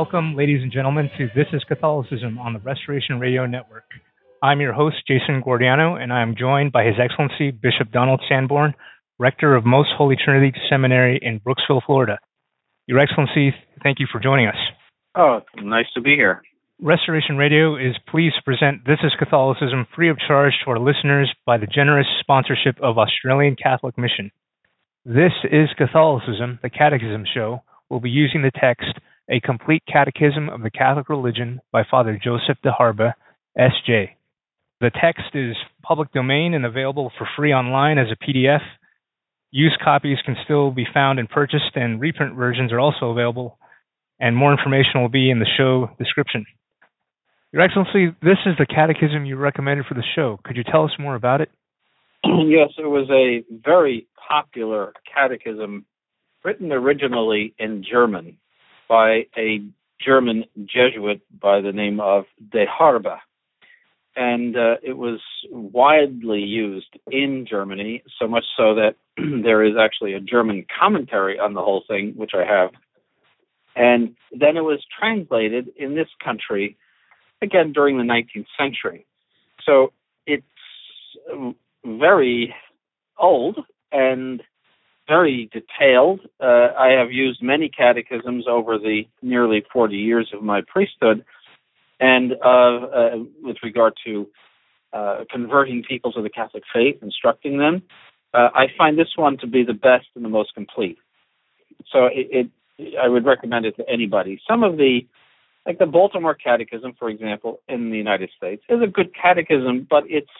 Welcome, ladies and gentlemen, to This is Catholicism on the Restoration Radio Network. I'm your host, Jason Gordiano, and I am joined by His Excellency Bishop Donald Sanborn, Rector of Most Holy Trinity Seminary in Brooksville, Florida. Your Excellency, thank you for joining us. Oh, nice to be here. Restoration Radio is pleased to present This is Catholicism free of charge to our listeners by the generous sponsorship of Australian Catholic Mission. This is Catholicism, the Catechism Show, We'll be using the text a Complete Catechism of the Catholic Religion by Father Joseph Deharbe, S.J. The text is public domain and available for free online as a PDF. Used copies can still be found and purchased, and reprint versions are also available, and more information will be in the show description. Your Excellency, this is the catechism you recommended for the show. Could you tell us more about it? yes, it was a very popular catechism written originally in German by a German Jesuit by the name of Deharbe. And uh, it was widely used in Germany, so much so that there is actually a German commentary on the whole thing, which I have. And then it was translated in this country again during the 19th century. So it's very old and very detailed. Uh, I have used many catechisms over the nearly 40 years of my priesthood, and uh, uh, with regard to uh, converting people to the Catholic faith, instructing them, uh, I find this one to be the best and the most complete. So it, it, I would recommend it to anybody. Some of the, like the Baltimore Catechism, for example, in the United States, is a good catechism, but it's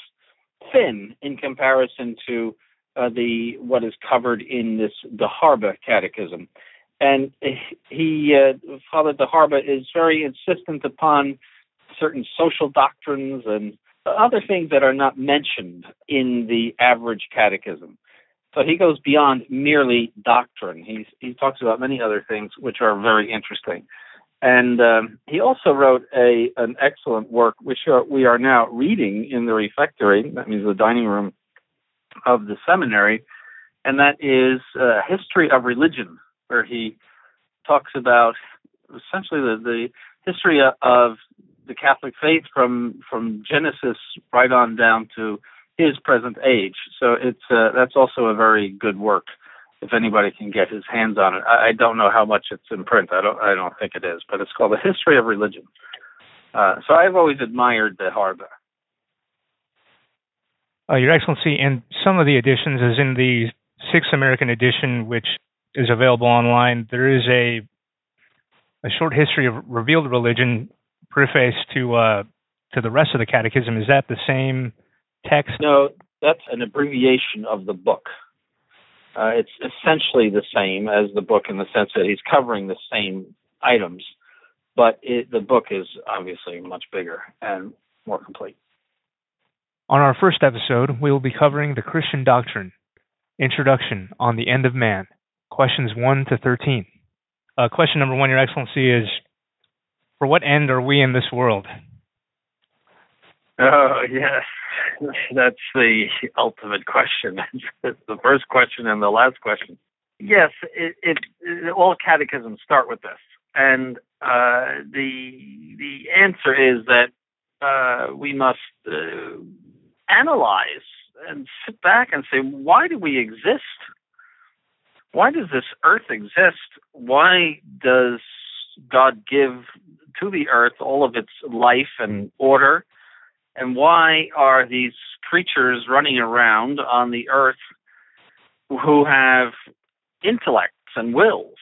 thin in comparison to uh, the what is covered in this Deharbe Catechism, and he uh, Father Deharbe is very insistent upon certain social doctrines and other things that are not mentioned in the average catechism. So he goes beyond merely doctrine. He's, he talks about many other things which are very interesting. And um, he also wrote a an excellent work, which are, we are now reading in the refectory. That means the dining room of the seminary, and that is uh, History of Religion, where he talks about essentially the, the history of the Catholic faith from from Genesis right on down to his present age. So it's uh, that's also a very good work if anybody can get his hands on it. I, I don't know how much it's in print. I don't I don't think it is, but it's called The History of Religion. Uh, so I've always admired Deharbe. Uh, Your Excellency, and some of the editions, as in the Sixth American edition, which is available online, there is a a short history of revealed religion preface to uh, to the rest of the catechism. Is that the same text? No, that's an abbreviation of the book. Uh, it's essentially the same as the book in the sense that he's covering the same items, but it, the book is obviously much bigger and more complete. On our first episode, we will be covering the Christian doctrine, Introduction on the End of Man, questions 1 to 13. Uh, question number one, Your Excellency, is For what end are we in this world? Oh, yes. That's the ultimate question. it's the first question and the last question. Yes, it, it, it all catechisms start with this. And uh, the the answer is that uh, we must uh, analyze and sit back and say, why do we exist? Why does this earth exist? Why does God give to the earth all of its life and order? And why are these creatures running around on the earth who have intellects and wills?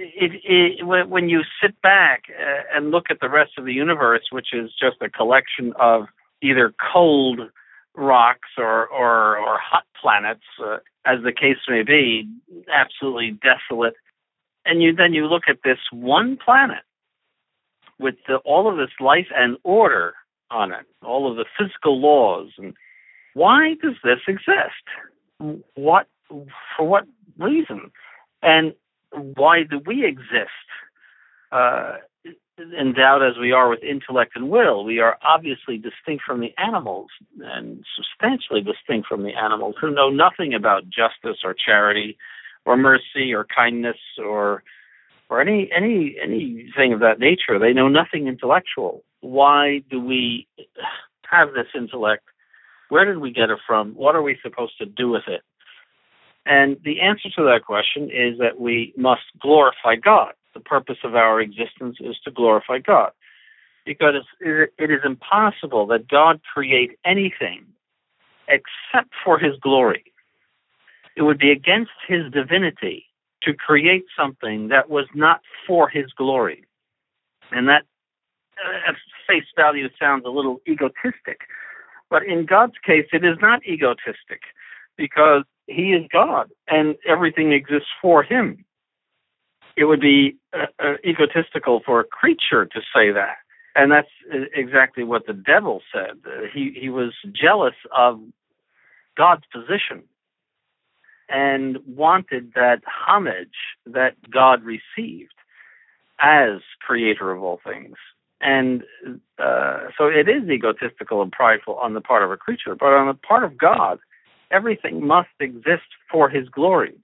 It, it, when you sit back uh, and look at the rest of the universe, which is just a collection of either cold rocks or, or, or hot planets, uh, as the case may be, absolutely desolate. And you then you look at this one planet with the, all of this life and order on it, all of the physical laws, and why does this exist? What for what reason? And why do we exist? Uh, endowed as we are with intellect and will, we are obviously distinct from the animals and substantially distinct from the animals who know nothing about justice or charity or mercy or kindness or or any any anything of that nature. They know nothing intellectual. Why do we have this intellect? Where did we get it from? What are we supposed to do with it? And the answer to that question is that we must glorify God. The purpose of our existence is to glorify God. Because it is impossible that God create anything except for his glory. It would be against his divinity to create something that was not for his glory. And that, uh, at face value, sounds a little egotistic. But in God's case, it is not egotistic because he is God and everything exists for him. It would be uh, uh, egotistical for a creature to say that. And that's exactly what the devil said. Uh, he, he was jealous of God's position and wanted that homage that God received as creator of all things. And uh, so it is egotistical and prideful on the part of a creature, but on the part of God, everything must exist for his glory.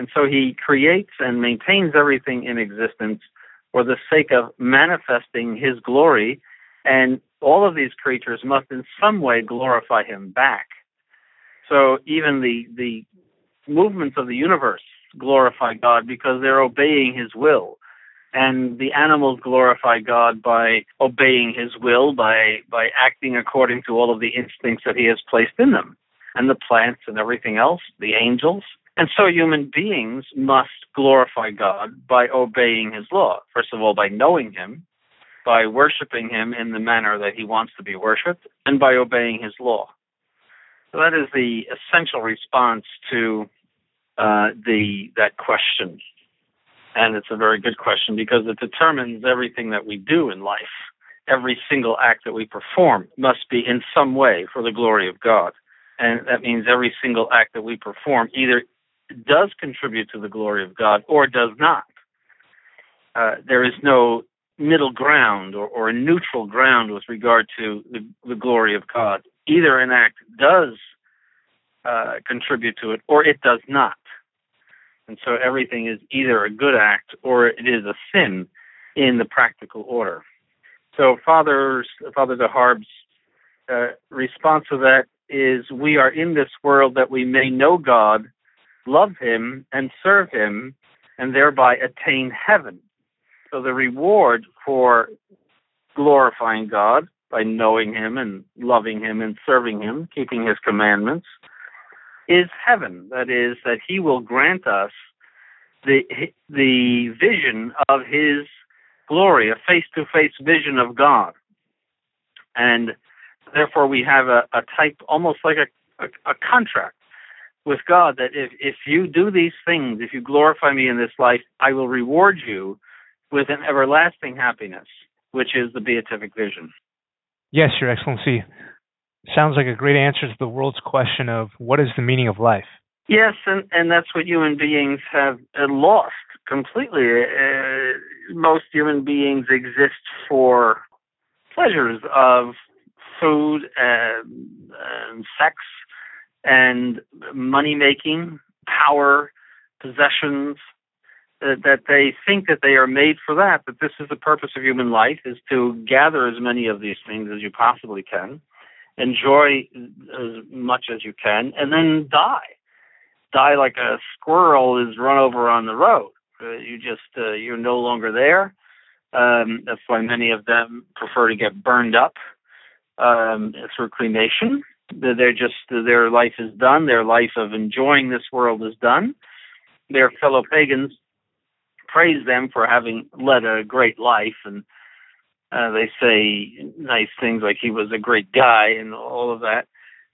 And so he creates and maintains everything in existence for the sake of manifesting his glory. And all of these creatures must in some way glorify him back. So even the, the movements of the universe glorify God because they're obeying his will. And the animals glorify God by obeying his will, by, by acting according to all of the instincts that he has placed in them and the plants and everything else, the angels. And so human beings must glorify God by obeying his law. First of all, by knowing him, by worshiping him in the manner that he wants to be worshiped, and by obeying his law. So that is the essential response to uh, the that question. And it's a very good question because it determines everything that we do in life. Every single act that we perform must be in some way for the glory of God and that means every single act that we perform either does contribute to the glory of God or does not. Uh, there is no middle ground or, or neutral ground with regard to the, the, glory of God. Either an act does uh, contribute to it or it does not. And so everything is either a good act or it is a sin in the practical order. So Father's, Father Deharbe's uh, response to that is we are in this world that we may know God, love Him, and serve Him, and thereby attain heaven. So the reward for glorifying God by knowing Him and loving Him and serving Him, keeping His commandments, is heaven. That is, that He will grant us the the vision of His glory, a face to face vision of God. And therefore we have a, a type almost like a, a, a contract with God that if, if you do these things, if you glorify me in this life, I will reward you with an everlasting happiness, which is the beatific vision. Yes, Your Excellency. Sounds like a great answer to the world's question of what is the meaning of life? Yes, and, and that's what human beings have uh, lost completely. Uh, most human beings exist for pleasures of food and, and sex and money making, power, possessions, uh, that they think that they are made for that, that this is the purpose of human life, is to gather as many of these things as you possibly can, enjoy as much as you can, and then die. Die like a squirrel is run over on the road. Uh, you just uh, you're no longer there. Um, that's why many of them prefer to get burned up um, through cremation. They're just their life is done. Their life of enjoying this world is done. Their fellow pagans praise them for having led a great life, and uh, they say nice things like he was a great guy and all of that.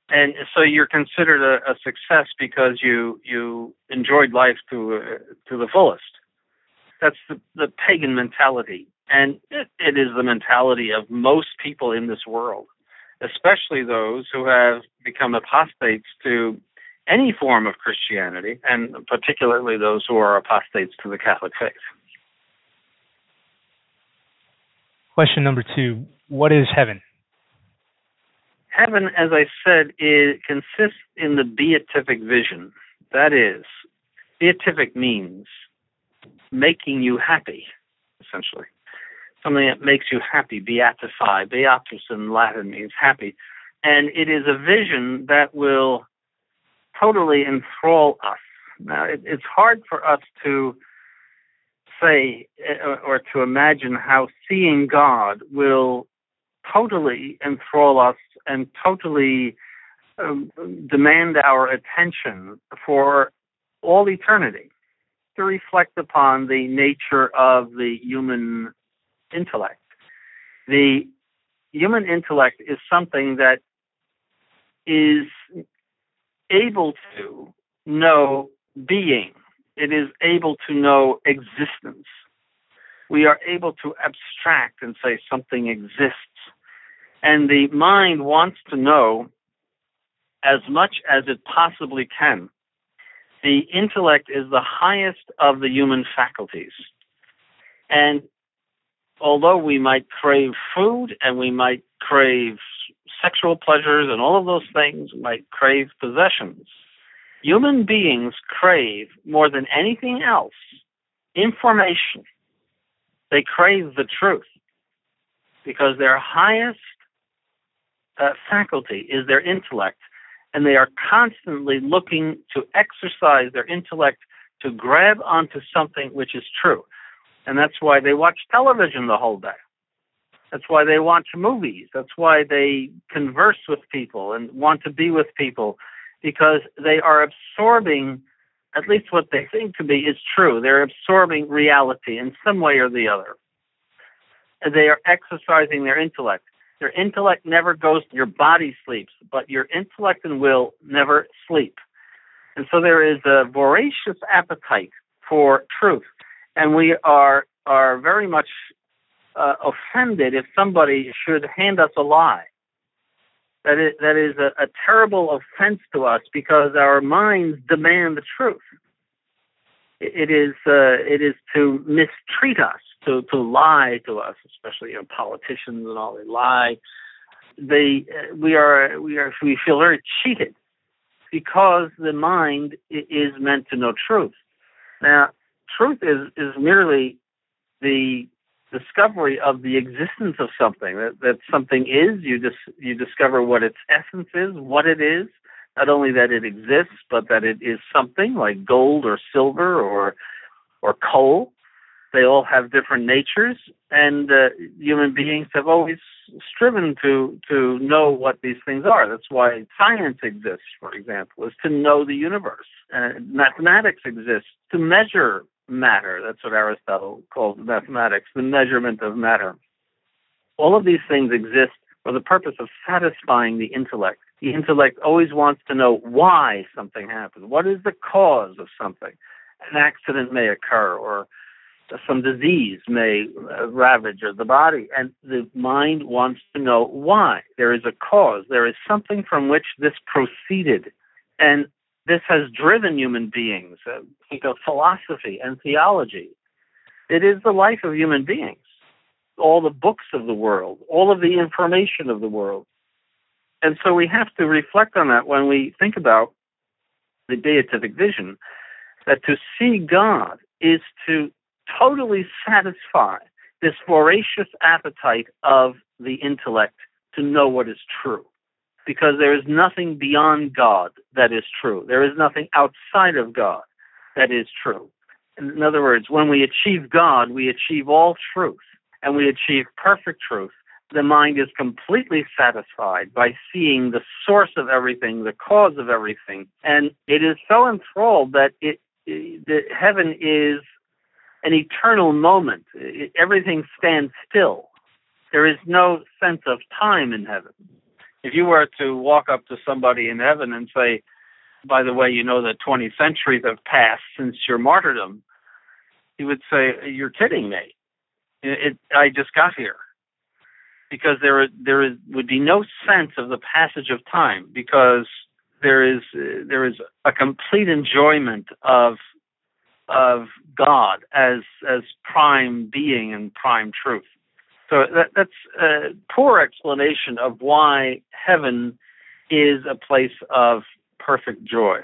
And so you're considered a, a success because you you enjoyed life to uh, to the fullest. That's the, the pagan mentality, and it, it is the mentality of most people in this world especially those who have become apostates to any form of Christianity, and particularly those who are apostates to the Catholic faith. Question number two What is heaven? Heaven, as I said, it consists in the beatific vision. That is, beatific means making you happy, essentially something that makes you happy, beatify. Beatus in Latin means happy. And it is a vision that will totally enthrall us. Now, it, it's hard for us to say uh, or to imagine how seeing God will totally enthrall us and totally um, demand our attention for all eternity to reflect upon the nature of the human intellect. The human intellect is something that is able to know being, it is able to know existence. We are able to abstract and say something exists. And the mind wants to know as much as it possibly can. The intellect is the highest of the human faculties. And although we might crave food and we might crave sexual pleasures and all of those things, we might crave possessions, human beings crave more than anything else information. They crave the truth because their highest uh, faculty is their intellect, and they are constantly looking to exercise their intellect to grab onto something which is true. And that's why they watch television the whole day. That's why they watch movies. That's why they converse with people and want to be with people because they are absorbing at least what they think to be is true. They're absorbing reality in some way or the other. And they are exercising their intellect. Their intellect never goes, your body sleeps, but your intellect and will never sleep. And so there is a voracious appetite for truth and we are are very much uh, offended if somebody should hand us a lie. That is, that is a, a terrible offense to us because our minds demand the truth. It is uh, it is to mistreat us, to to lie to us, especially you know, politicians and all. They lie. They uh, we are we are we feel very cheated because the mind is meant to know truth. Now, truth is is merely the discovery of the existence of something that, that something is you just you discover what its essence is what it is. Not only that it exists but that it is something like gold or silver or or coal. They all have different natures and uh, human beings have always striven to to know what these things are. That's why science exists for example is to know the universe. Uh, mathematics exists to measure matter. That's what Aristotle calls mathematics, the measurement of matter. All of these things exist for the purpose of satisfying the intellect. The intellect always wants to know why something happened. What is the cause of something? An accident may occur, or some disease may uh, ravage the body, and the mind wants to know why. There is a cause. There is something from which this proceeded. And this has driven human beings. Uh, think of philosophy and theology. It is the life of human beings. All the books of the world, all of the information of the world. And so we have to reflect on that when we think about the beatific vision, that to see God is to totally satisfy this voracious appetite of the intellect to know what is true because there is nothing beyond God that is true. There is nothing outside of God that is true. In other words, when we achieve God, we achieve all truth and we achieve perfect truth. The mind is completely satisfied by seeing the source of everything, the cause of everything, and it is so enthralled that it, that heaven is an eternal moment. Everything stands still. There is no sense of time in heaven. If you were to walk up to somebody in heaven and say, by the way, you know that 20 centuries have passed since your martyrdom, he would say, "You're kidding me. It, it, I just got here." Because there there is, would be no sense of the passage of time because there is there is a complete enjoyment of of God as as prime being and prime truth. So that, that's a poor explanation of why heaven is a place of perfect joy.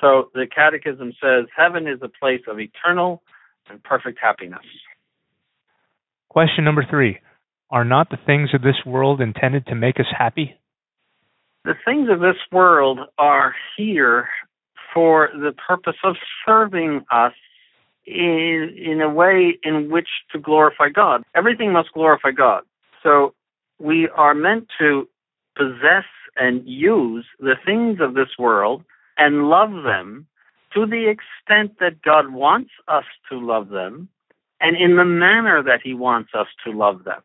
So the Catechism says heaven is a place of eternal and perfect happiness. Question number three Are not the things of this world intended to make us happy? The things of this world are here for the purpose of serving us in, in a way in which to glorify God. Everything must glorify God. So we are meant to possess and use the things of this world and love them to the extent that God wants us to love them and in the manner that He wants us to love them.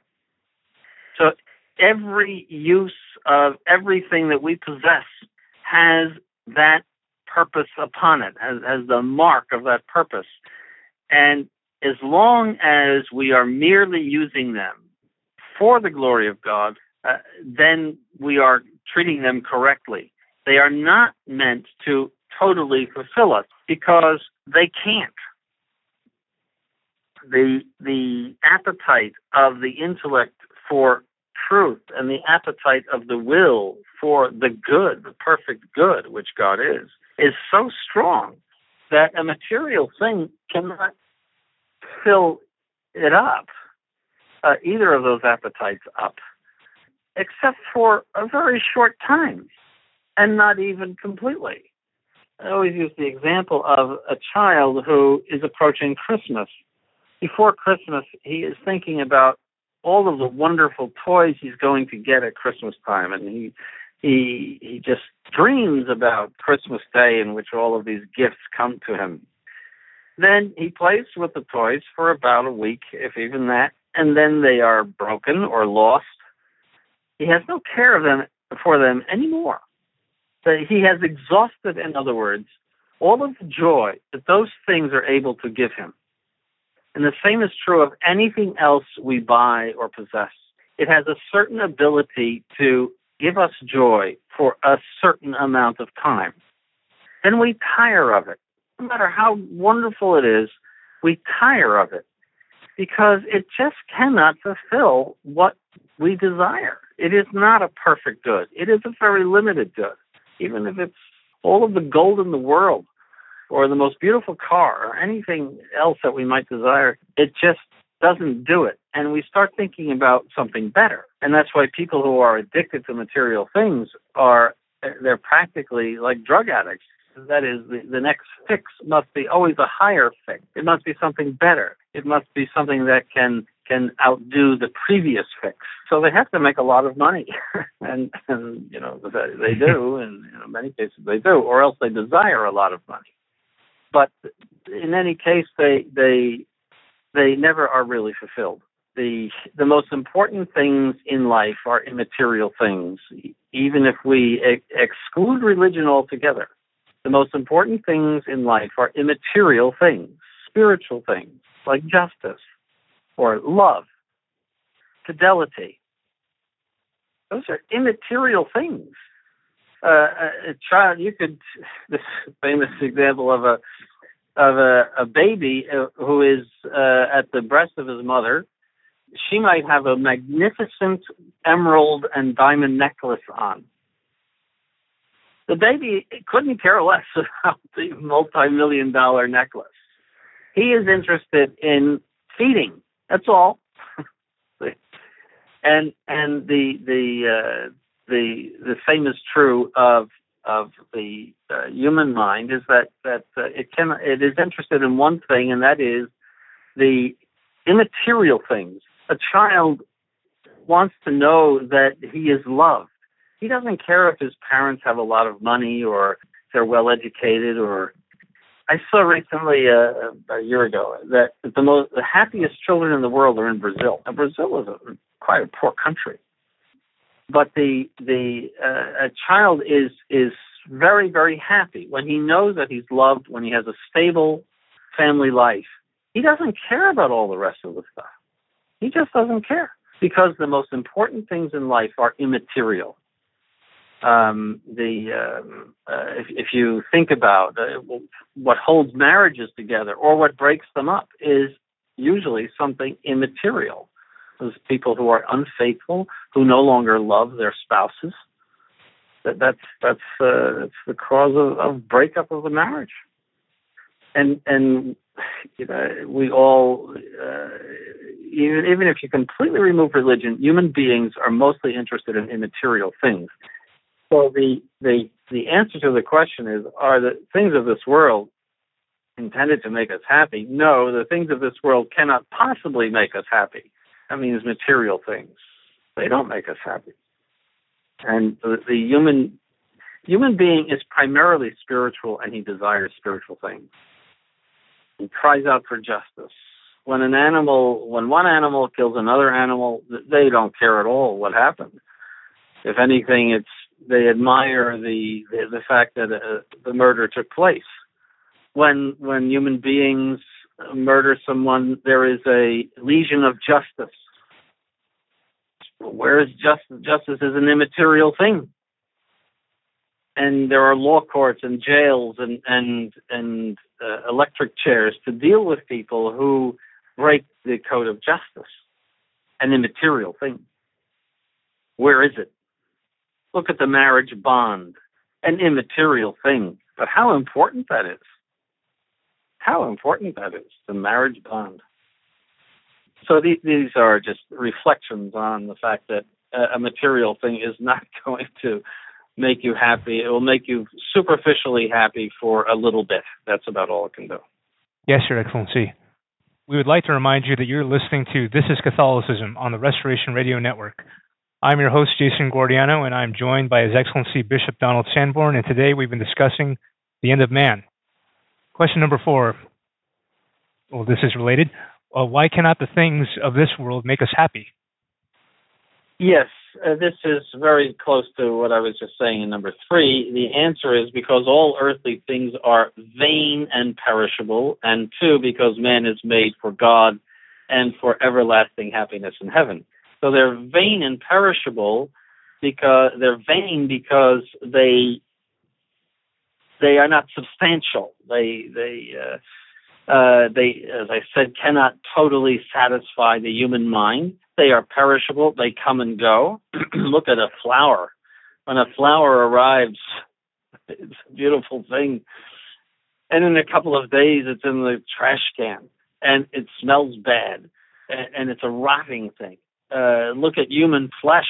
So every use of everything that we possess has that purpose upon it, has, has the mark of that purpose. And as long as we are merely using them for the glory of God, uh, then we are treating them correctly. They are not meant to totally fulfill us because they can't. The the appetite of the intellect for truth and the appetite of the will for the good, the perfect good, which God is, is so strong that a material thing cannot fill it up, uh, either of those appetites up except for a very short time and not even completely. I always use the example of a child who is approaching Christmas. Before Christmas, he is thinking about all of the wonderful toys he's going to get at Christmas time, and he he he just dreams about Christmas Day in which all of these gifts come to him. Then he plays with the toys for about a week, if even that, and then they are broken or lost he has no care of them for them anymore. he has exhausted, in other words, all of the joy that those things are able to give him. And the same is true of anything else we buy or possess. It has a certain ability to give us joy for a certain amount of time. Then we tire of it. No matter how wonderful it is, we tire of it because it just cannot fulfill what we desire. It is not a perfect good. It is a very limited good. Even if it's all of the gold in the world or the most beautiful car or anything else that we might desire, it just doesn't do it. And we start thinking about something better. And that's why people who are addicted to material things are they're practically like drug addicts. That is, the, the next fix must be always a higher fix. It must be something better. It must be something that can can outdo the previous fix. So they have to make a lot of money, and, and you know they do, and in many cases they do, or else they desire a lot of money. But in any case, they they they never are really fulfilled. The the most important things in life are immaterial things, even if we ex- exclude religion altogether. The most important things in life are immaterial things, spiritual things like justice, or love, fidelity. Those are immaterial things. Uh, a child, you could this famous example of a of a, a baby uh, who is uh, at the breast of his mother. She might have a magnificent emerald and diamond necklace on. The baby couldn't care less about the multi-million dollar necklace. He is interested in feeding that's all. and and the the uh, the the same is true of of the uh, human mind is that that uh, it can it is interested in one thing, and that is the immaterial things. A child wants to know that he is loved. He doesn't care if his parents have a lot of money or they're well educated or I saw recently uh, a year ago that the most the happiest children in the world are in Brazil. Now, Brazil is a, quite a poor country, but the the uh, a child is is very very happy when he knows that he's loved, when he has a stable family life. He doesn't care about all the rest of the stuff. He just doesn't care because the most important things in life are immaterial um, the um, uh, if, if, you think about uh, what holds marriages together or what breaks them up is usually something immaterial. Those people who are unfaithful, who no longer love their spouses, that, that's that's uh, that's the cause of, of breakup of the marriage. And and you know we all uh, even even if you completely remove religion, human beings are mostly interested in immaterial things so the the the answer to the question is: Are the things of this world intended to make us happy? No, the things of this world cannot possibly make us happy. That means material things. They don't make us happy. And the, the human human being is primarily spiritual, and he desires spiritual things. He cries out for justice. When an animal, when one animal kills another animal, they don't care at all what happened. If anything, it's they admire the the, the fact that uh, the murder took place. When when human beings murder someone, there is a lesion of justice. Whereas justice, justice is an immaterial thing, and there are law courts and jails and and and uh, electric chairs to deal with people who break the code of justice, an immaterial thing. Where is it? Look at the marriage bond, an immaterial thing, but how important that is. How important that is, the marriage bond. So these, these are just reflections on the fact that a material thing is not going to make you happy. It will make you superficially happy for a little bit. That's about all it can do. Yes, Your Excellency. We would like to remind you that you're listening to This is Catholicism on the Restoration Radio Network. I'm your host, Jason Gordiano, and I'm joined by His Excellency Bishop Donald Sanborn, and today we've been discussing the end of man. Question number four. Well, this is related. Uh, why cannot the things of this world make us happy? Yes, uh, this is very close to what I was just saying in number three. The answer is because all earthly things are vain and perishable, and two, because man is made for God and for everlasting happiness in heaven. So they're vain and perishable because they're vain because they they are not substantial. They they uh, uh, they as I said cannot totally satisfy the human mind. They are perishable. They come and go. Look at a flower. When a flower arrives, it's a beautiful thing, and in a couple of days, it's in the trash can, and it smells bad, and, and it's a rotting thing uh, look at human flesh.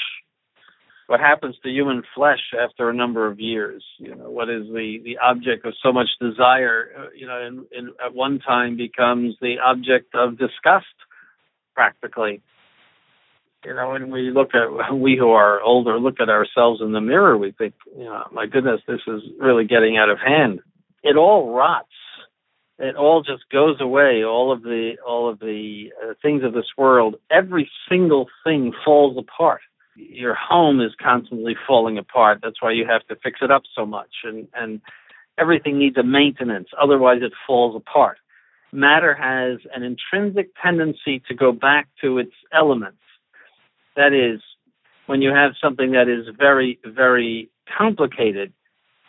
What happens to human flesh after a number of years? You know, what is the, the object of so much desire? Uh, you know, in, in, at one time becomes the object of disgust, practically. You know, when we look at we who are older look at ourselves in the mirror, we think, you know, my goodness, this is really getting out of hand. It all rots it all just goes away all of the all of the uh, things of this world every single thing falls apart your home is constantly falling apart. That's why you have to fix it up so much. And and everything needs a maintenance otherwise it falls apart. Matter has an intrinsic tendency to go back to its elements. That is when you have something that is very very complicated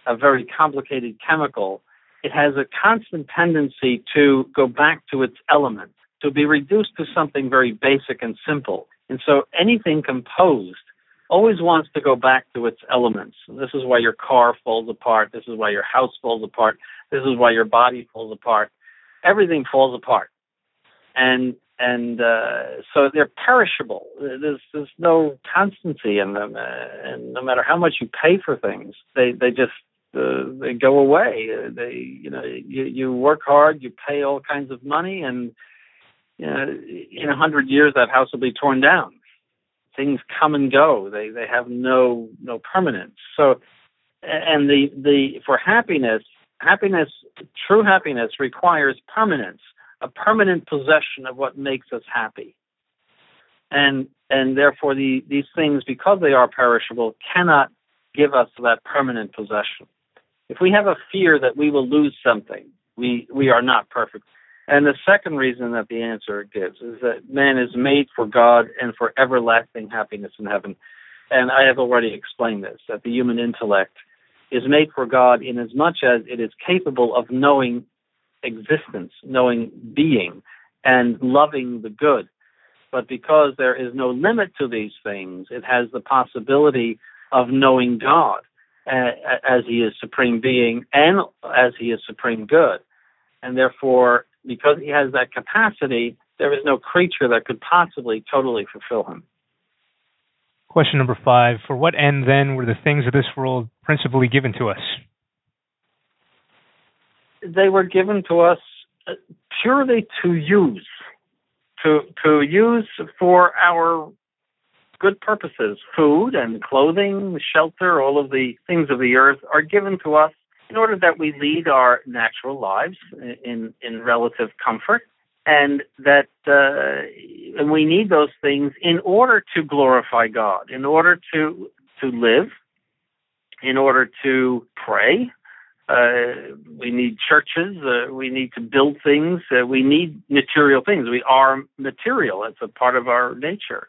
a very complicated chemical it has a constant tendency to go back to its element, to be reduced to something very basic and simple. And so anything composed always wants to go back to its elements. This is why your car falls apart. This is why your house falls apart. This is why your body falls apart. Everything falls apart. And and uh, so they're perishable. There's there's no constancy in them, uh, and no matter how much you pay for things, they they just uh, they go away. Uh, they, you know, you, you work hard, you pay all kinds of money, and you know, in a hundred years that house will be torn down. Things come and go. They they have no no permanence. So, and the the for happiness, happiness, true happiness requires permanence, a permanent possession of what makes us happy. And and therefore the these things, because they are perishable, cannot give us that permanent possession. If we have a fear that we will lose something, we we are not perfect. And the second reason that the answer gives is that man is made for God and for everlasting happiness in heaven. And I have already explained this that the human intellect is made for God in as much as it is capable of knowing existence, knowing being, and loving the good. But because there is no limit to these things, it has the possibility of knowing God as He is supreme being and as He is supreme good. And therefore, because He has that capacity, there is no creature that could possibly totally fulfill Him. Question number five For what end then were the things of this world principally given to us? They were given to us uh, purely to use, to to use for our good purposes. Food and clothing, shelter, all of the things of the earth are given to us in order that we lead our natural lives in in relative comfort and that uh, and we need those things in order to glorify God, in order to to live, in order to pray. Uh, we need churches. Uh, we need to build things. Uh, we need material things. We are material. It's a part of our nature.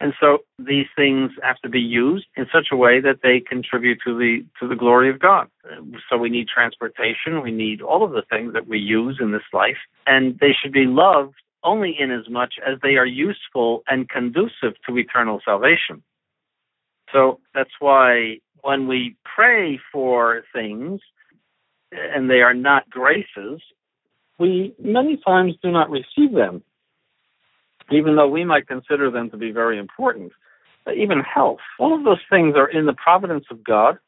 And so these things have to be used in such a way that they contribute to the to the glory of God. So we need transportation, we need all of the things that we use in this life, and they should be loved only in as much as they are useful and conducive to eternal salvation. So that's why when we pray for things and they are not graces, we many times do not receive them even though we might consider them to be very important. Even health, all of those things are in the providence of God.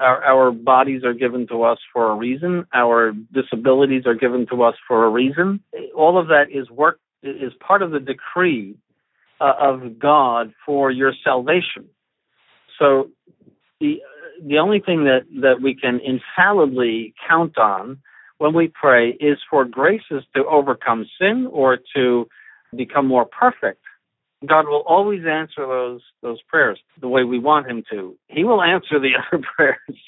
Our, our, bodies are given to us for a reason. Our disabilities are given to us for a reason. All of that is work is part of the decree uh, of God for your salvation. So the the only thing that that we can infallibly count on when we pray is for graces to overcome sin or to become more perfect, God will always answer those those prayers the way we want Him to. He will answer the other prayers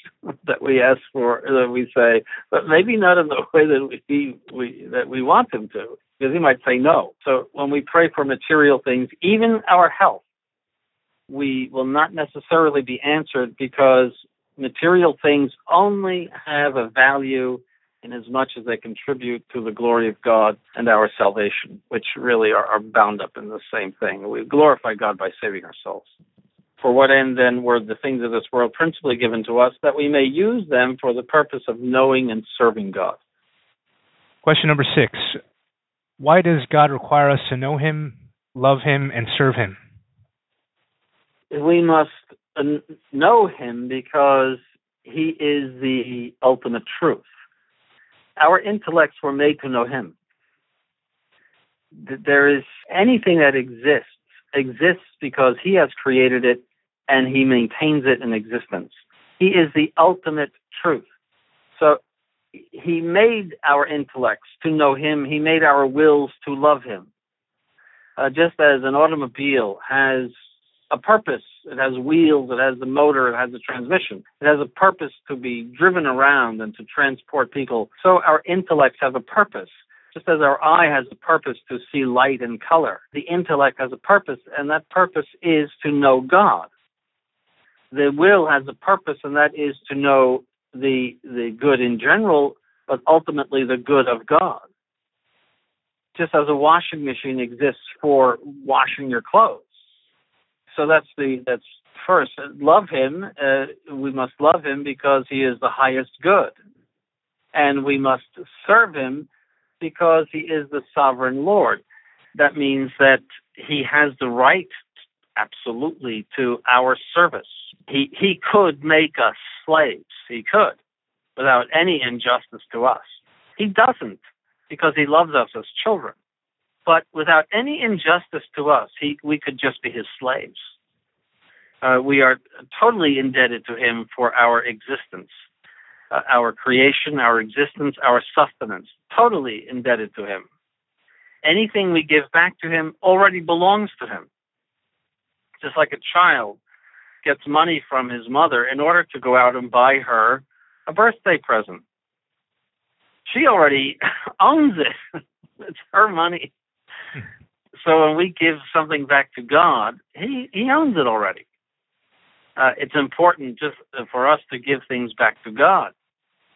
that we ask for, that we say, but maybe not in the way that we, we that we want Him to, because He might say no. So when we pray for material things, even our health, we will not necessarily be answered because material things only have a value in as much as they contribute to the glory of God and our salvation, which really are, are bound up in the same thing. We glorify God by saving our souls. For what end then were the things of this world principally given to us, that we may use them for the purpose of knowing and serving God? Question number six Why does God require us to know Him, love Him, and serve Him? We must know Him because He is the ultimate truth our intellects were made to know him. There is anything that exists, exists because he has created it and he maintains it in existence. He is the ultimate truth. So he made our intellects to know him, he made our wills to love him. Uh, just as an automobile has a purpose. It has wheels, it has the motor, it has the transmission. It has a purpose to be driven around and to transport people. So our intellects have a purpose. Just as our eye has a purpose to see light and color, the intellect has a purpose, and that purpose is to know God. The will has a purpose, and that is to know the the good in general, but ultimately the good of God. Just as a washing machine exists for washing your clothes, so that's the that's first love him. Uh, we must love him because he is the highest good, and we must serve him because he is the sovereign Lord. That means that he has the right, absolutely, to our service. He he could make us slaves. He could, without any injustice to us. He doesn't because he loves us as children. But without any injustice to us, he, we could just be his slaves. Uh, we are totally indebted to him for our existence, uh, our creation, our existence, our sustenance. Totally indebted to him. Anything we give back to him already belongs to him. Just like a child gets money from his mother in order to go out and buy her a birthday present. She already owns it. it's her money. So when we give something back to God, he, he owns it already. Uh, it's important just for us to give things back to God.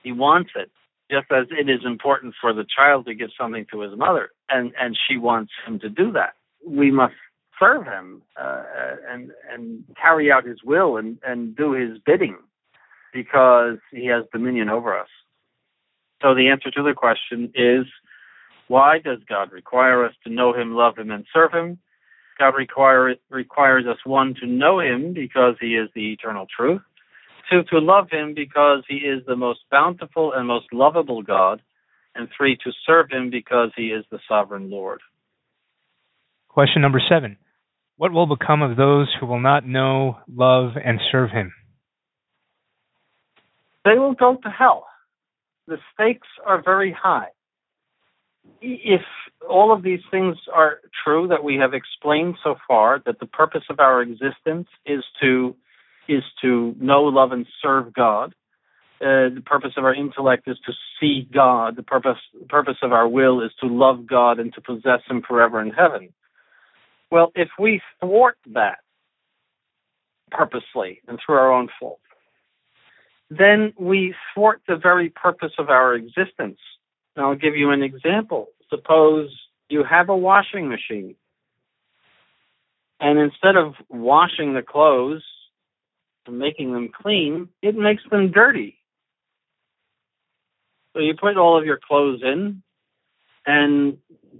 He wants it, just as it is important for the child to give something to his mother, and, and she wants him to do that. We must serve him uh, and and carry out his will and, and do his bidding because he has dominion over us. So the answer to the question is why does God require us to know him, love him, and serve him? God require, requires us one to know him because he is the eternal truth, two to love him because he is the most bountiful and most lovable God, and three to serve him because he is the sovereign Lord. Question number seven. What will become of those who will not know, love, and serve him? They will go to hell. The stakes are very high. If all of these things are true that we have explained so far, that the purpose of our existence is to is to know, love, and serve God. Uh, the purpose of our intellect is to see God. The purpose the purpose of our will is to love God and to possess Him forever in heaven. Well, if we thwart that purposely and through our own fault, then we thwart the very purpose of our existence. Now, I'll give you an example. Suppose you have a washing machine, and instead of washing the clothes and making them clean, it makes them dirty. So you put all of your clothes in, and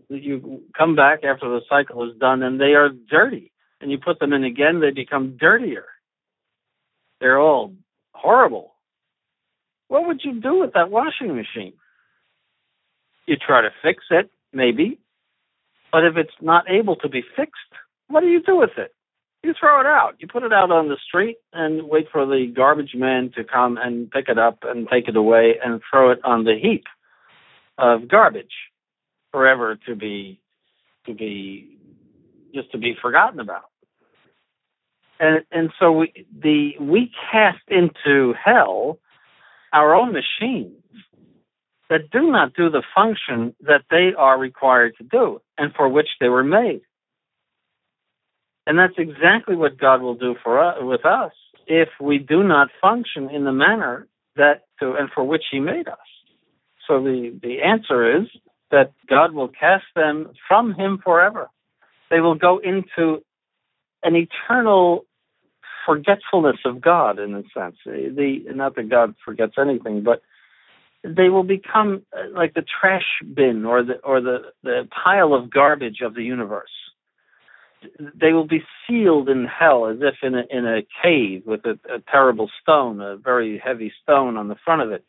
you come back after the cycle is done and they are dirty. And you put them in again they become dirtier. They're all horrible. What would you do with that washing machine you try to fix it maybe. But if it's not able to be fixed what do you do with it? You throw it out. You put it out on the street and wait for the garbage man to come and pick it up and take it away and throw it on the heap of garbage forever to be to be just to be forgotten about. And and so we the we cast into hell our own machines that do not do the function that they are required to do and for which they were made. And that's exactly what God will do for us, with us if we do not function in the manner that to and for which He made us. So the the answer is that God will cast them from him forever. They will go into an eternal forgetfulness of God, in a sense. The, not that God forgets anything, but they will become uh, like the trash bin or the or the, the pile of garbage of the universe. They will be sealed in hell as if in a in a cave with a, a terrible stone, a very heavy stone on the front of it,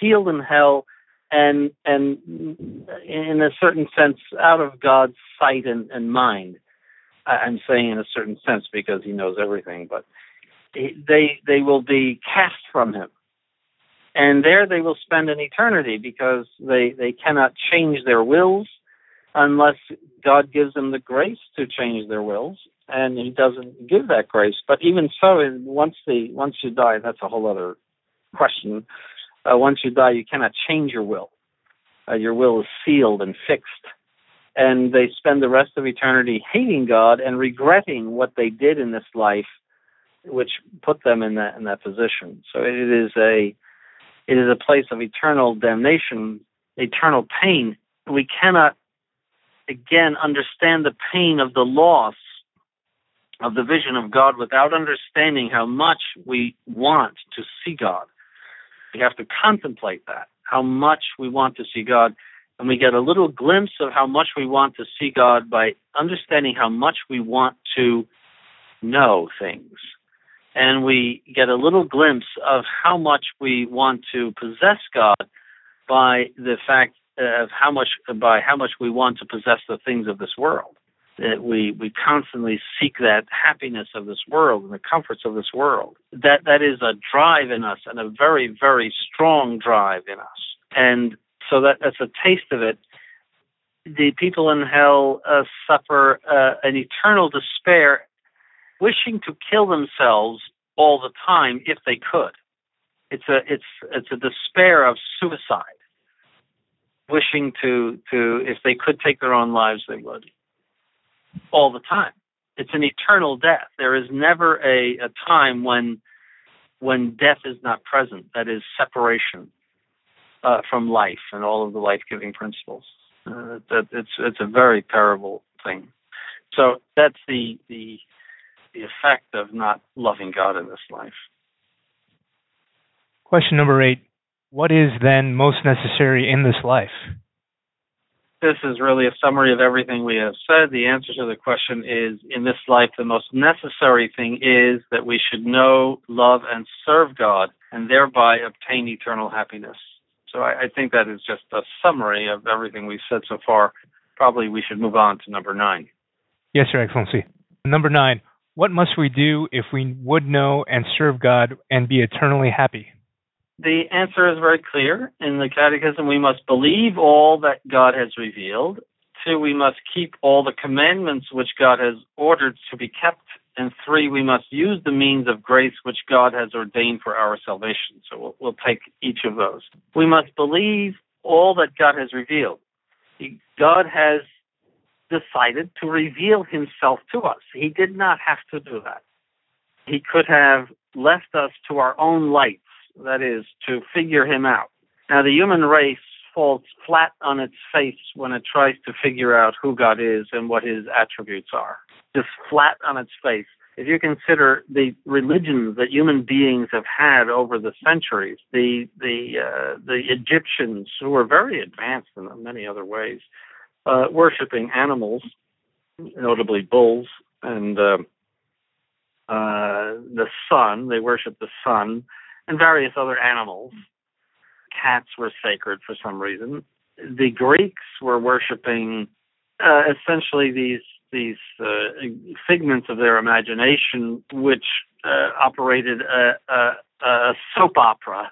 sealed in hell and and in a certain sense out of God's sight and, and mind. I'm saying in a certain sense because He knows everything, but they they will be cast from Him, and there they will spend an eternity because they they cannot change their wills unless God gives them the grace to change their wills, and He doesn't give that grace. But even so, once the once you die, that's a whole other question uh, once you die, you cannot change your will. Uh, your will is sealed and fixed. And they spend the rest of eternity hating God and regretting what they did in this life, which put them in that in that position. So it is a it is a place of eternal damnation, eternal pain. We cannot again understand the pain of the loss of the vision of God without understanding how much we want to see God. We have to contemplate that, how much we want to see God. And we get a little glimpse of how much we want to see God by understanding how much we want to know things. And we get a little glimpse of how much we want to possess God by the fact of how much by how much we want to possess the things of this world. That we we constantly seek that happiness of this world and the comforts of this world. That that is a drive in us and a very very strong drive in us. And so that that's a taste of it. The people in hell uh, suffer uh, an eternal despair wishing to kill themselves all the time if they could. It's a it's it's a despair of suicide, wishing to to if they could take their own lives they would, all the time. It's an eternal death. There is never a, a time when when death is not present. That is separation uh, from life and all of the life giving principles. Uh, that it's it's a very terrible thing. So that's the the the effect of not loving God in this life. Question number eight What is then most necessary in this life? This is really a summary of everything we have said. The answer to the question is in this life, the most necessary thing is that we should know, love, and serve God, and thereby obtain eternal happiness. So I, I think that is just a summary of everything we've said so far. Probably we should move on to number nine. Yes, Your Excellency. Number nine, what must we do if we would know and serve God and be eternally happy? The answer is very clear. In the Catechism, we must believe all that God has revealed. Two, we must keep all the commandments which God has ordered to be kept. And three, we must use the means of grace which God has ordained for our salvation. So we'll, we'll take each of those. We must believe all that God has revealed. God has decided to reveal himself to us. He did not have to do that. He could have left us to our own lights, that is, to figure him out. Now, the human race falls flat on its face when it tries to figure out who God is and what his attributes are. Just flat on its face. If you consider the religions that human beings have had over the centuries, the the uh, the Egyptians who were very advanced in many other ways, uh, worshiping animals, notably bulls and uh, uh, the sun. They worship the sun and various other animals. Cats were sacred for some reason. The Greeks were worshiping uh, essentially these these uh, figments of their imagination, which uh, operated a, a, a soap opera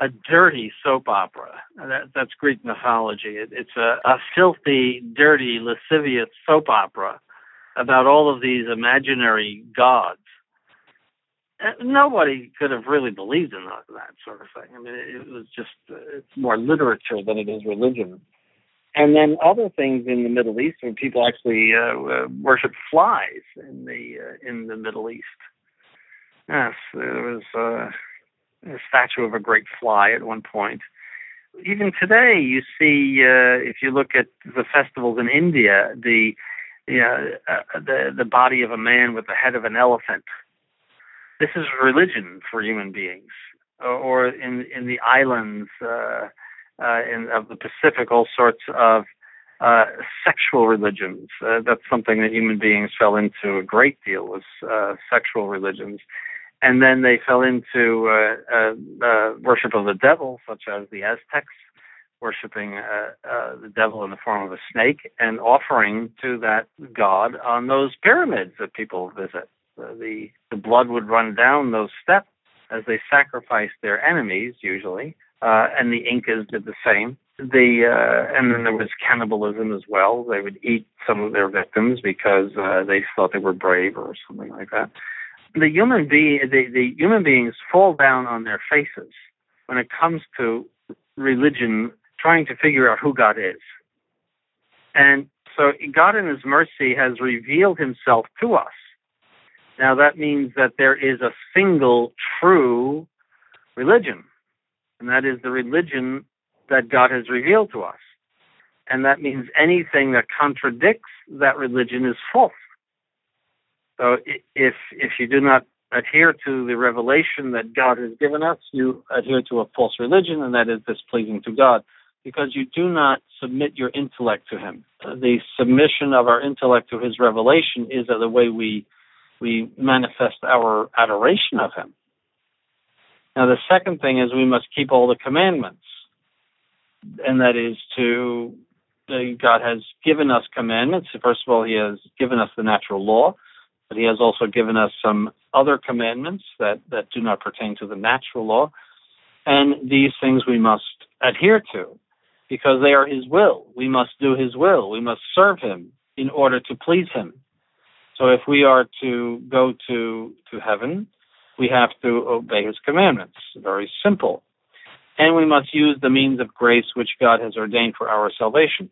a dirty soap opera. That, that's Greek mythology. It, it's a, a filthy, dirty, lascivious soap opera about all of these imaginary gods. Uh, nobody could have really believed in that, that sort of thing. I mean, it, was just uh, it's more literature than it is religion. And then other things in the Middle East where people actually uh, worship flies in the uh, in the Middle East. Yes, there was. Uh, a statue of a great fly at one point. Even today, you see, uh, if you look at the festivals in India, the you know, uh, the the body of a man with the head of an elephant. This is religion for human beings. Or in in the islands uh, uh, in of the Pacific, all sorts of uh, sexual religions. Uh, that's something that human beings fell into a great deal was uh, sexual religions and then they fell into uh, uh, uh, worship of the devil, such as the Aztecs, worshiping uh, uh, the devil in the form of a snake and offering to that god on those pyramids that people visit. the the blood would run down those steps as they sacrificed their enemies, usually, uh, and the Incas did the same. The and then there was cannibalism as well. They would eat some of their victims because they thought they were brave or something like that the human being the, the human beings fall down on their faces when it comes to religion trying to figure out who God is. And so God in his mercy has revealed himself to us. Now that means that there is a single true religion, and that is the religion that God has revealed to us. And that means anything that contradicts that religion is false. So if if you do not adhere to the revelation that God has given us, you adhere to a false religion, and that is displeasing to God, because you do not submit your intellect to Him. The submission of our intellect to His revelation is the way we we manifest our adoration of him. Now, the second thing is we must keep all the commandments, and that is to uh, God has given us commandments. First of all, He has given us the natural law, but He has also given us some other commandments that, that do not pertain to the natural law. And these things we must adhere to because they are His will. We must do His will. We must serve Him in order to please Him. So if we are to go to, to heaven, we have to obey His commandments. Very simple. And we must use the means of grace which God has ordained for our salvation.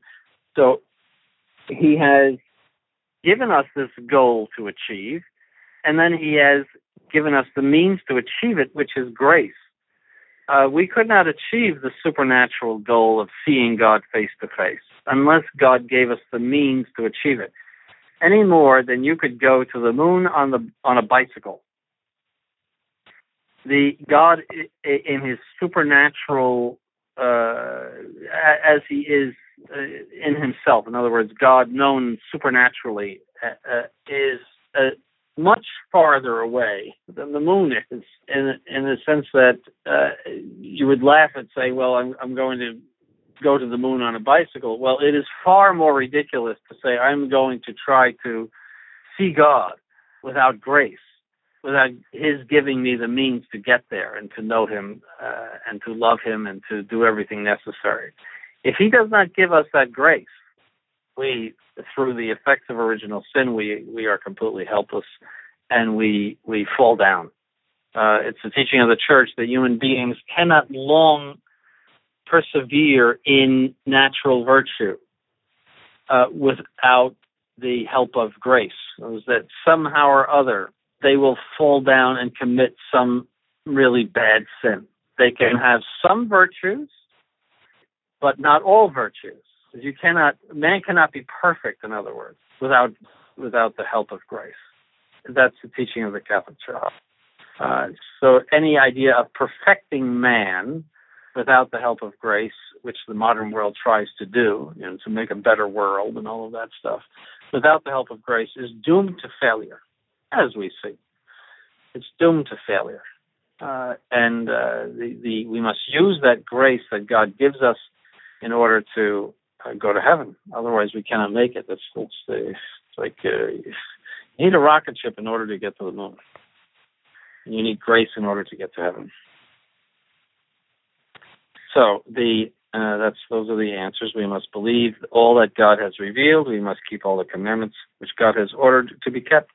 So He has given us this goal to achieve, and then He has given us the means to achieve it, which is grace. Uh, we could not achieve the supernatural goal of seeing God face to face unless God gave us the means to achieve it. Any more than you could go to the moon on the on a bicycle. The God in His supernatural, uh, as He is in Himself. In other words, God known supernaturally uh, uh is uh, much farther away than the moon is, in in the sense that uh, you would laugh and say, "Well, I'm I'm going to go to the moon on a bicycle." Well, it is far more ridiculous to say I'm going to try to see God without grace, without His giving me the means to get there and to know Him uh, and to love Him and to do everything necessary. If He does not give us that grace, we through the effects of original sin we we are completely helpless and we we fall down uh, it's the teaching of the church that human beings cannot long persevere in natural virtue uh, without the help of grace. that somehow or other they will fall down and commit some really bad sin. They can have some virtues, but not all virtues. You cannot, man cannot be perfect. In other words, without without the help of grace. That's the teaching of the Catholic Church. Uh, so any idea of perfecting man without the help of grace, which the modern world tries to do, you know, to make a better world and all of that stuff, without the help of grace is doomed to failure, as we see. It's doomed to failure. Uh, and uh, the, the, we must use that grace that God gives us in order to uh, go to heaven. Otherwise, we cannot make it. That's, that's the, it's like uh, you need a rocket ship in order to get to the moon. You need grace in order to get to heaven. So the uh, that's those are the answers. We must believe all that God has revealed. We must keep all the commandments which God has ordered to be kept,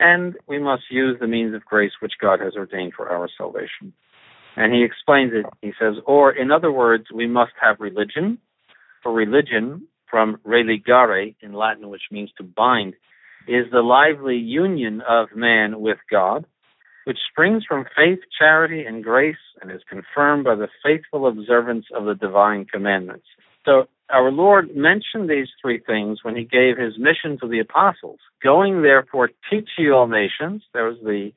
and we must use the means of grace which God has ordained for our salvation. And he explains it. He says, or in other words, we must have religion for religion, from religare in Latin, which means to bind, is the lively union of man with God, which springs from faith, charity, and grace, and is confirmed by the faithful observance of the divine commandments. So, our Lord mentioned these three things when he gave his mission to the apostles. Going, therefore, teach ye all nations. There was the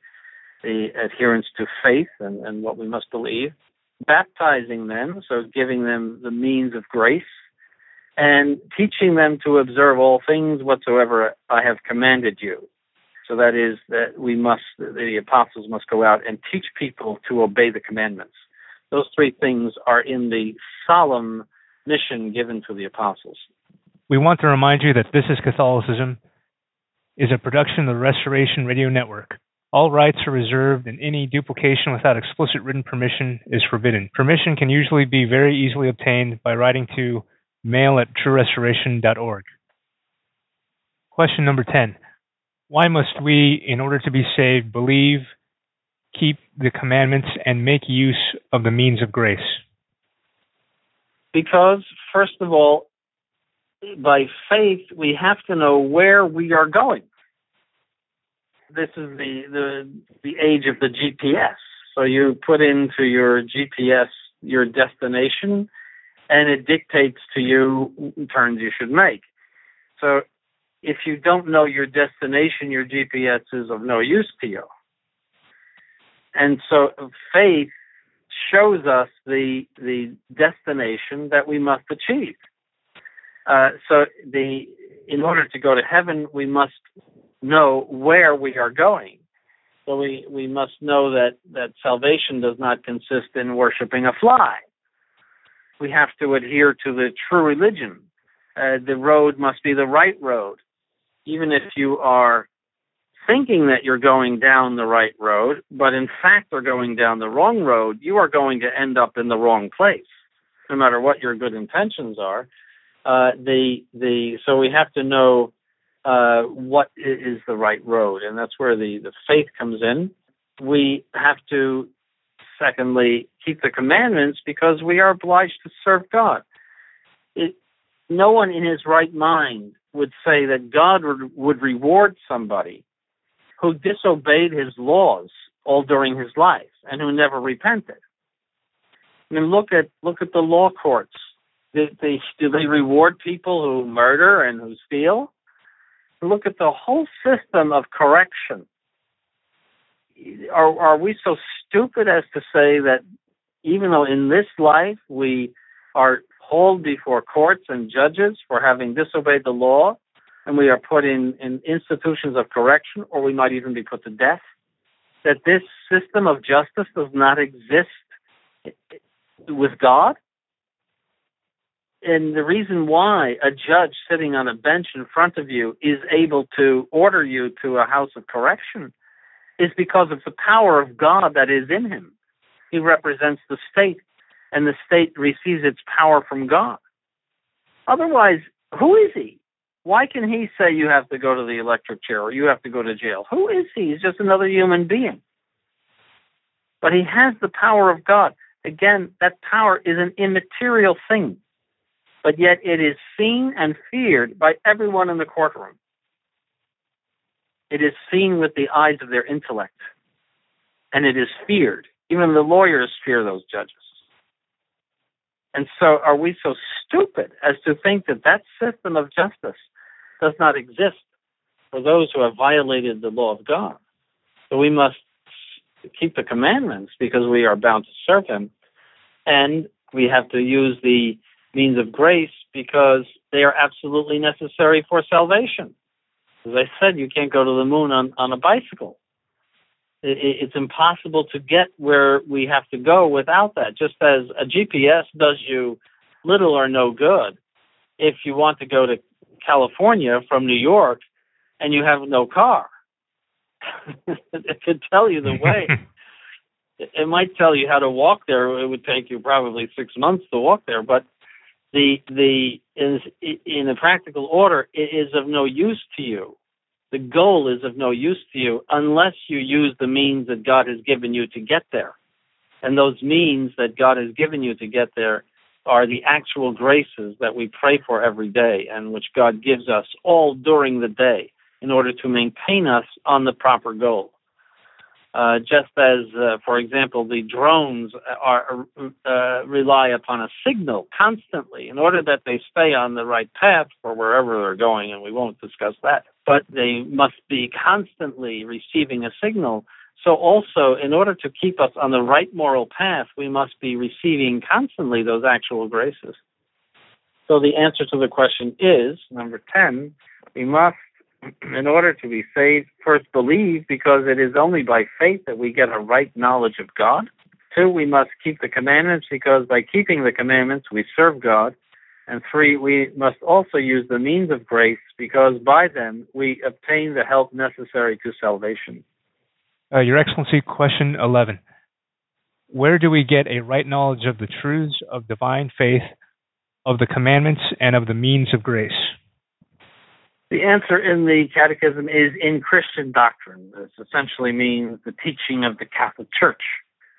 the adherence to faith and, and what we must believe. Baptizing them, so giving them the means of grace and teaching them to observe all things whatsoever I have commanded you. So that is that we must, the apostles must go out and teach people to obey the commandments. Those three things are in the solemn mission given to the apostles. We want to remind you that This is Catholicism is a production of the Restoration Radio Network. All rights are reserved and any duplication without explicit written permission is forbidden. Permission can usually be very easily obtained by writing to mail at truerestoration.org. Question number 10. Why must we, in order to be saved, believe, keep the commandments, and make use of the means of grace? Because, first of all, by faith, we have to know where we are going. This is the, the, the age of the GPS. So you put into your GPS your destination, and it dictates to you turns you should make. So if you don't know your destination, your GPS is of no use to you. And so faith shows us the the destination that we must achieve. Uh, so the in order to go to heaven, we must know where we are going. So we, we must know that, that salvation does not consist in worshiping a fly. We have to adhere to the true religion. Uh, the road must be the right road. Even if you are thinking that you're going down the right road, but in fact are going down the wrong road, you are going to end up in the wrong place, no matter what your good intentions are. Uh, the the so we have to know uh, what is the right road, and that's where the the faith comes in. We have to, secondly, keep the commandments because we are obliged to serve God. It, no one in his right mind would say that God would, would reward somebody who disobeyed his laws all during his life and who never repented. I mean, look at look at the law courts. Do they, do they reward people who murder and who steal? Look at the whole system of correction. Are are we so stupid as to say that even though in this life we are hauled before courts and judges for having disobeyed the law, and we are put in, in institutions of correction, or we might even be put to death, that this system of justice does not exist with God. And the reason why a judge sitting on a bench in front of you is able to order you to a house of correction is because of the power of God that is in him. He represents the state, and the state receives its power from God. Otherwise, who is he? Why can he say you have to go to the electric chair or you have to go to jail? Who is he? He's just another human being. But he has the power of God. Again, that power is an immaterial thing, but yet it is seen and feared by everyone in the courtroom. It is seen with the eyes of their intellect, and it is feared. Even the lawyers fear those judges. And so, are we so stupid as to think that that system of justice does not exist for those who have violated the law of God. So we must keep the commandments because we are bound to serve Him. And we have to use the means of grace because they are absolutely necessary for salvation. As I said, you can't go to the moon on, on a bicycle. it's impossible to get where we have to go without that. Just as a GPS does you little or no good if you want to go to California from New York and you have no car. it could tell you the way. it might tell you how to walk there. It would take you probably six months to walk there, but the the is in a practical order it is of no use to you. The goal is of no use to you unless you use the means that God has given you to get there. And those means that God has given you to get there are the actual graces that we pray for every day and which God gives us all during the day in order to maintain us on the proper goal. Uh, just as, uh, for example, the drones are, uh, rely upon a signal constantly in order that they stay on the right path for wherever they're going, and we won't discuss that. But they must be constantly receiving a signal so, also, in order to keep us on the right moral path, we must be receiving constantly those actual graces. So, the answer to the question is number 10, we must, in order to be saved, first believe because it is only by faith that we get a right knowledge of God. Two, we must keep the commandments because by keeping the commandments, we serve God. And three, we must also use the means of grace because by them we obtain the help necessary to salvation. Uh, Your Excellency, question 11. Where do we get a right knowledge of the truths of divine faith, of the commandments, and of the means of grace? The answer in the Catechism is in Christian doctrine. This essentially means the teaching of the Catholic Church.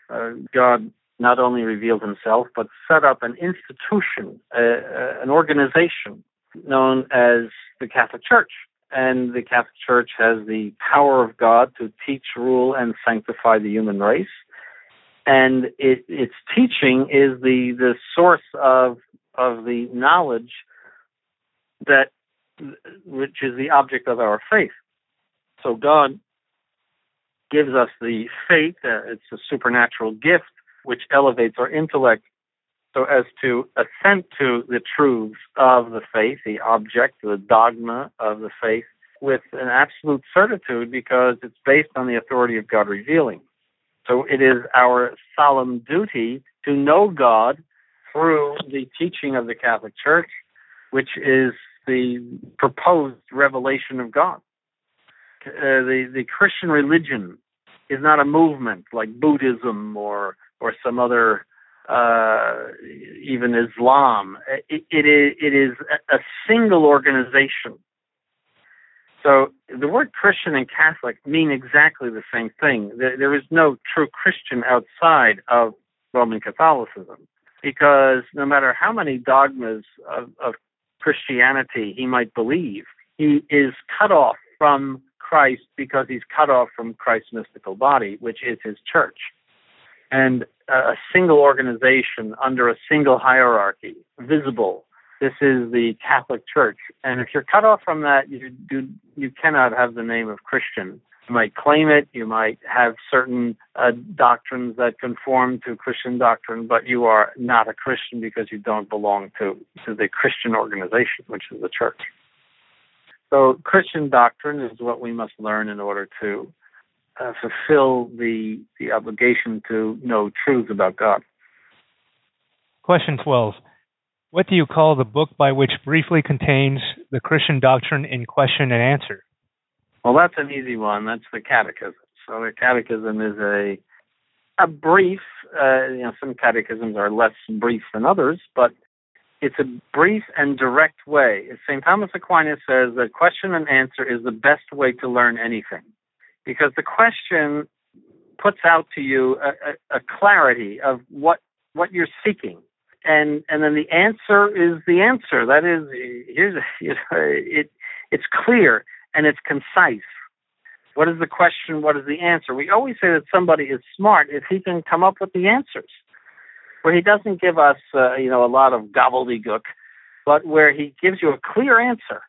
Uh, God not only revealed himself, but set up an institution, uh, an organization known as the Catholic Church and the Catholic Church has the power of God to teach, rule, and sanctify the human race. And it, its teaching is the, the source of of the knowledge that which is the object of our faith. So God gives us the faith. Uh, it's a supernatural gift which elevates our intellect so as to assent to the truths of the faith, the object, the dogma of the faith, with an absolute certitude because it's based on the authority of God revealing. So it is our solemn duty to know God through the teaching of the Catholic Church, which is the proposed revelation of God. Uh, the the Christian religion is not a movement like Buddhism or or some other uh, even Islam. It, it is it is a single organization. So the word Christian and Catholic mean exactly the same thing. There, there is no true Christian outside of Roman Catholicism because no matter how many dogmas of, of Christianity he might believe, he is cut off from Christ because he's cut off from Christ's mystical body, which is his church. And a single organization under a single hierarchy, visible. This is the Catholic Church. And if you're cut off from that, you, you, you cannot have the name of Christian. You might claim it, you might have certain uh, doctrines that conform to Christian doctrine, but you are not a Christian because you don't belong to, to the Christian organization, which is the church. So, Christian doctrine is what we must learn in order to uh, fulfill the, the obligation to know truth about God. Question 12. What do you call the book by which briefly contains the Christian doctrine in question and answer? Well, that's an easy one. That's the Catechism. So the Catechism is a a brief. Uh, you know, some catechisms are less brief than others, but it's a brief and direct way. St. Thomas Aquinas says that question and answer is the best way to learn anything, because the question puts out to you a, a, a clarity of what what you're seeking, and and then the answer is the answer. That is, here's you know, it it's clear and it's concise. What is the question? What is the answer? We always say that somebody is smart if he can come up with the answers, where he doesn't give us, uh, you know, a lot of gobbledygook, but where he gives you a clear answer.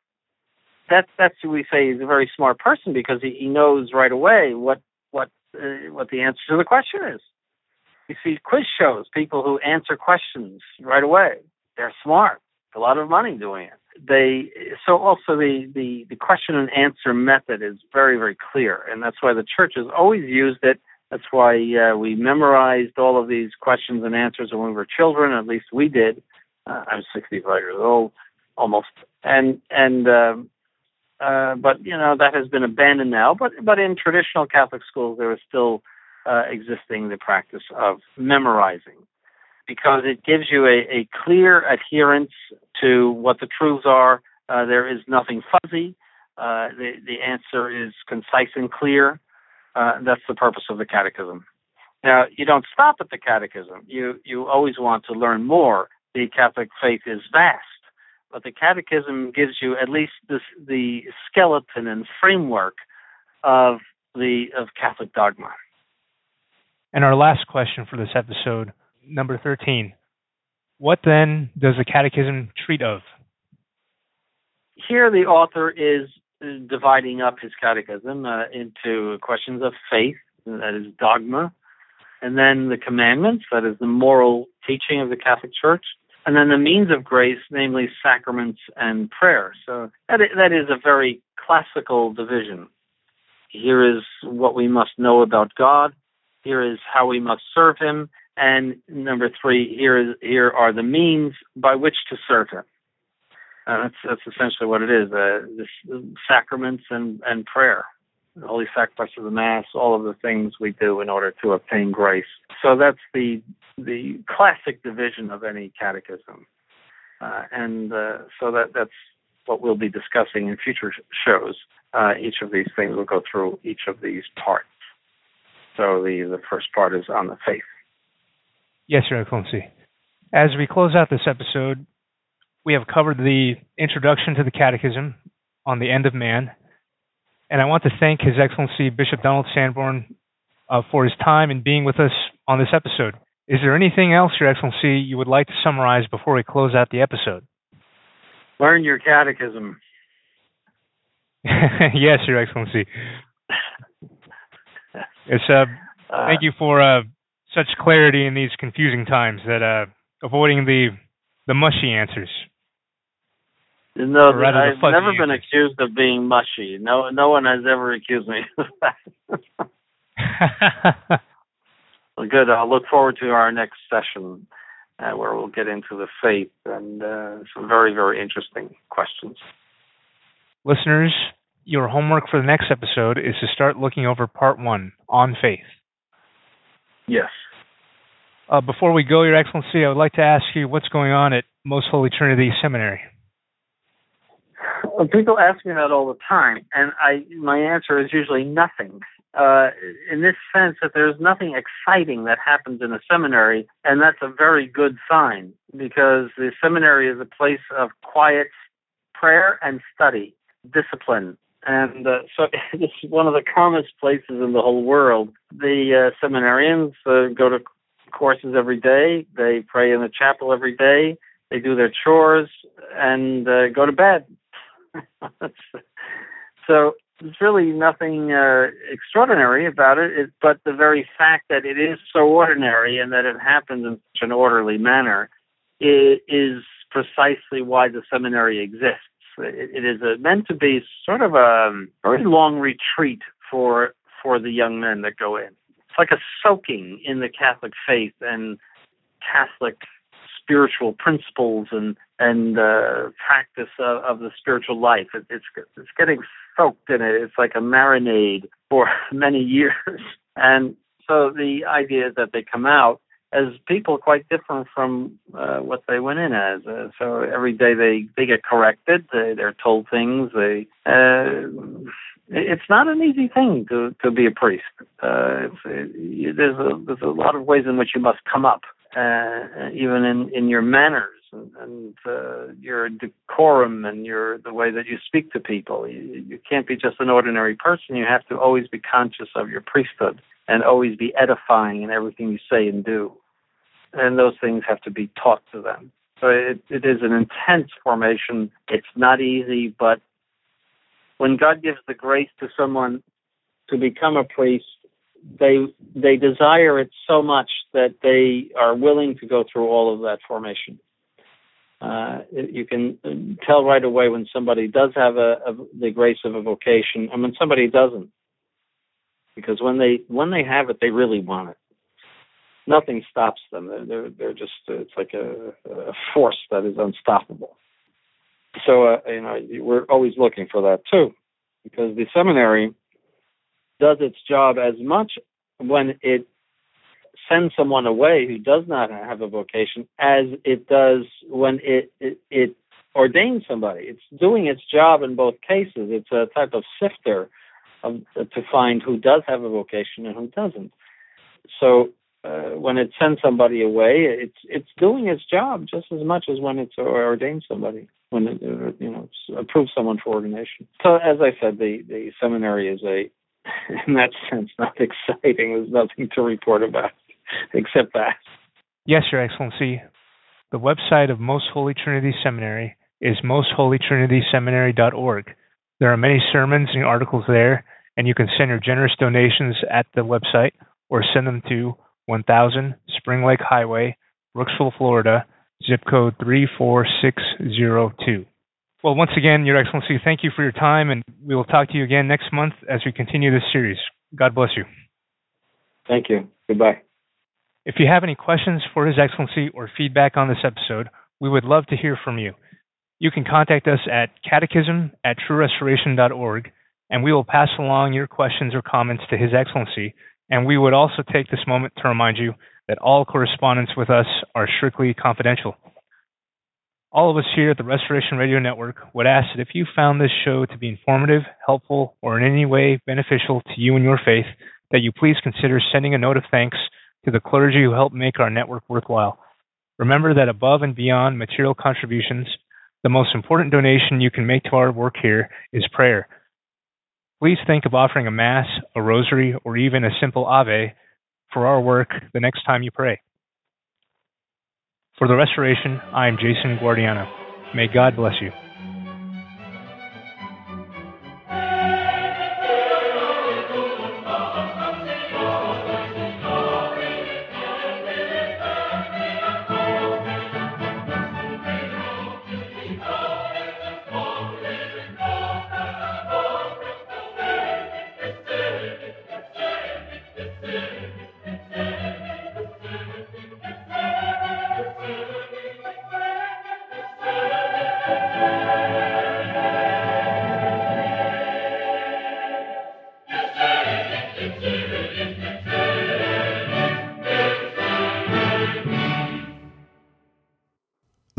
That's that's who we say he's a very smart person because he, he knows right away what what uh, what the answer to the question is. You see quiz shows, people who answer questions right away. They're smart. A lot of money doing it they so also the, the the question and answer method is very very clear and that's why the church has always used it. That's why uh, we memorized all of these questions and answers when we were children at least we did. Uh, i'm 65 years old almost. And and um, uh, but you know that has been abandoned now but but in traditional catholic schools there is still uh, existing the practice of memorizing because it gives you a, a clear adherence to what the truths are. Uh, there is nothing fuzzy. Uh, the, the answer is concise and clear. Uh, that's the purpose of the catechism. Now, you don't stop at the catechism. You, you always want to learn more. The Catholic faith is vast, but the catechism gives you at least this, the skeleton and framework of the of Catholic dogma. And our last question for this episode number 13. What then does the Catechism treat of? Here, the author is dividing up his catechism uh, into questions of faith, that is dogma, and then the commandments, that is the moral teaching of the Catholic Church, and then the means of grace, namely sacraments and prayer. So that is, that is a very classical division. Here is what we must know about God. Here is how we must serve Him. And number three, here is here are the means by which to serve Him. Uh, that's that's essentially what it is: uh, sacraments and and prayer, the holy sacrifice of the mass, all of the things we do in order to obtain grace. So that's the the classic division of any catechism, uh, and uh, so that that's what we'll be discussing in future shows. Uh, each of these things will go through each of these parts. So the the first part is on the faith. Yes, Your Excellency. As we close out this episode, we have covered the introduction to the Catechism on the end of man, and I want to thank His Excellency Bishop Donald Sanborn uh, for his time and being with us on this episode. Is there anything else, Your Excellency, you would like to summarize before we close out the episode? Learn your catechism. yes, Your Excellency. It's uh, uh, thank you for uh, such clarity in these confusing times that uh, avoiding the the mushy answers. No, I've never been accused of being mushy. No, no one has ever accused me of that. well, good. I'll look forward to our next session, uh, where we'll get into the faith and uh, some very, very interesting questions. Listeners, your homework for the next episode is to start looking over part one on faith. Yes. Uh, before we go, Your Excellency, I would like to ask you what's going on at Most Holy Trinity Seminary. Well, people ask me that all the time, and I my answer is usually nothing. Uh, in this sense, that there's nothing exciting that happens in a seminary, and that's a very good sign because the seminary is a place of quiet prayer and study, discipline, and uh, so it's one of the calmest places in the whole world. The uh, seminarians uh, go to courses every day. They pray in the chapel every day. They do their chores and uh, go to bed. so there's really nothing uh, extraordinary about it, it, but the very fact that it is so ordinary and that it happens in such an orderly manner is precisely why the seminary exists. It, it is a, meant to be sort of a very long retreat for for the young men that go in. Like a soaking in the Catholic faith and Catholic spiritual principles and and uh, practice of, of the spiritual life. It, it's it's getting soaked in it. It's like a marinade for many years, and so the idea is that they come out as people quite different from uh, what they went in as. Uh, so every day they they get corrected. They they're told things. They uh, it's not an easy thing to to be a priest. Uh, it, there's a there's a lot of ways in which you must come up, uh, even in in your manners and, and uh, your decorum and your the way that you speak to people. You, you can't be just an ordinary person. You have to always be conscious of your priesthood and always be edifying in everything you say and do. And those things have to be taught to them. So it, it is an intense formation. It's not easy, but when God gives the grace to someone to become a priest, they they desire it so much that they are willing to go through all of that formation. Uh, you can tell right away when somebody does have a, a, the grace of a vocation and when somebody doesn't, because when they when they have it, they really want it. Nothing stops them. They're they're, they're just it's like a, a force that is unstoppable. So uh, you know we're always looking for that too, because the seminary does its job as much when it sends someone away who does not have a vocation as it does when it, it, it ordains somebody. It's doing its job in both cases. It's a type of sifter of, to find who does have a vocation and who doesn't. So uh, when it sends somebody away, it's it's doing its job just as much as when it's ordained somebody, when it you know approves someone for ordination. So as I said, the the seminary is a in that sense not exciting. There's nothing to report about. except that. Yes, Your Excellency. The website of Most Holy Trinity Seminary is mostholytrinityseminary.org. There are many sermons and articles there, and you can send your generous donations at the website or send them to 1000 Spring Lake Highway, Brooksville, Florida, zip code 34602. Well, once again, Your Excellency, thank you for your time, and we will talk to you again next month as we continue this series. God bless you. Thank you. Goodbye. If you have any questions for His Excellency or feedback on this episode, we would love to hear from you. You can contact us at catechism at truerestoration.org, and we will pass along your questions or comments to His Excellency. And we would also take this moment to remind you that all correspondence with us are strictly confidential. All of us here at the Restoration Radio Network would ask that if you found this show to be informative, helpful, or in any way beneficial to you and your faith, that you please consider sending a note of thanks to the clergy who help make our network worthwhile. Remember that above and beyond material contributions, the most important donation you can make to our work here is prayer. Please think of offering a Mass, a Rosary, or even a simple Ave for our work the next time you pray. For the restoration, I am Jason Guardiano. May God bless you.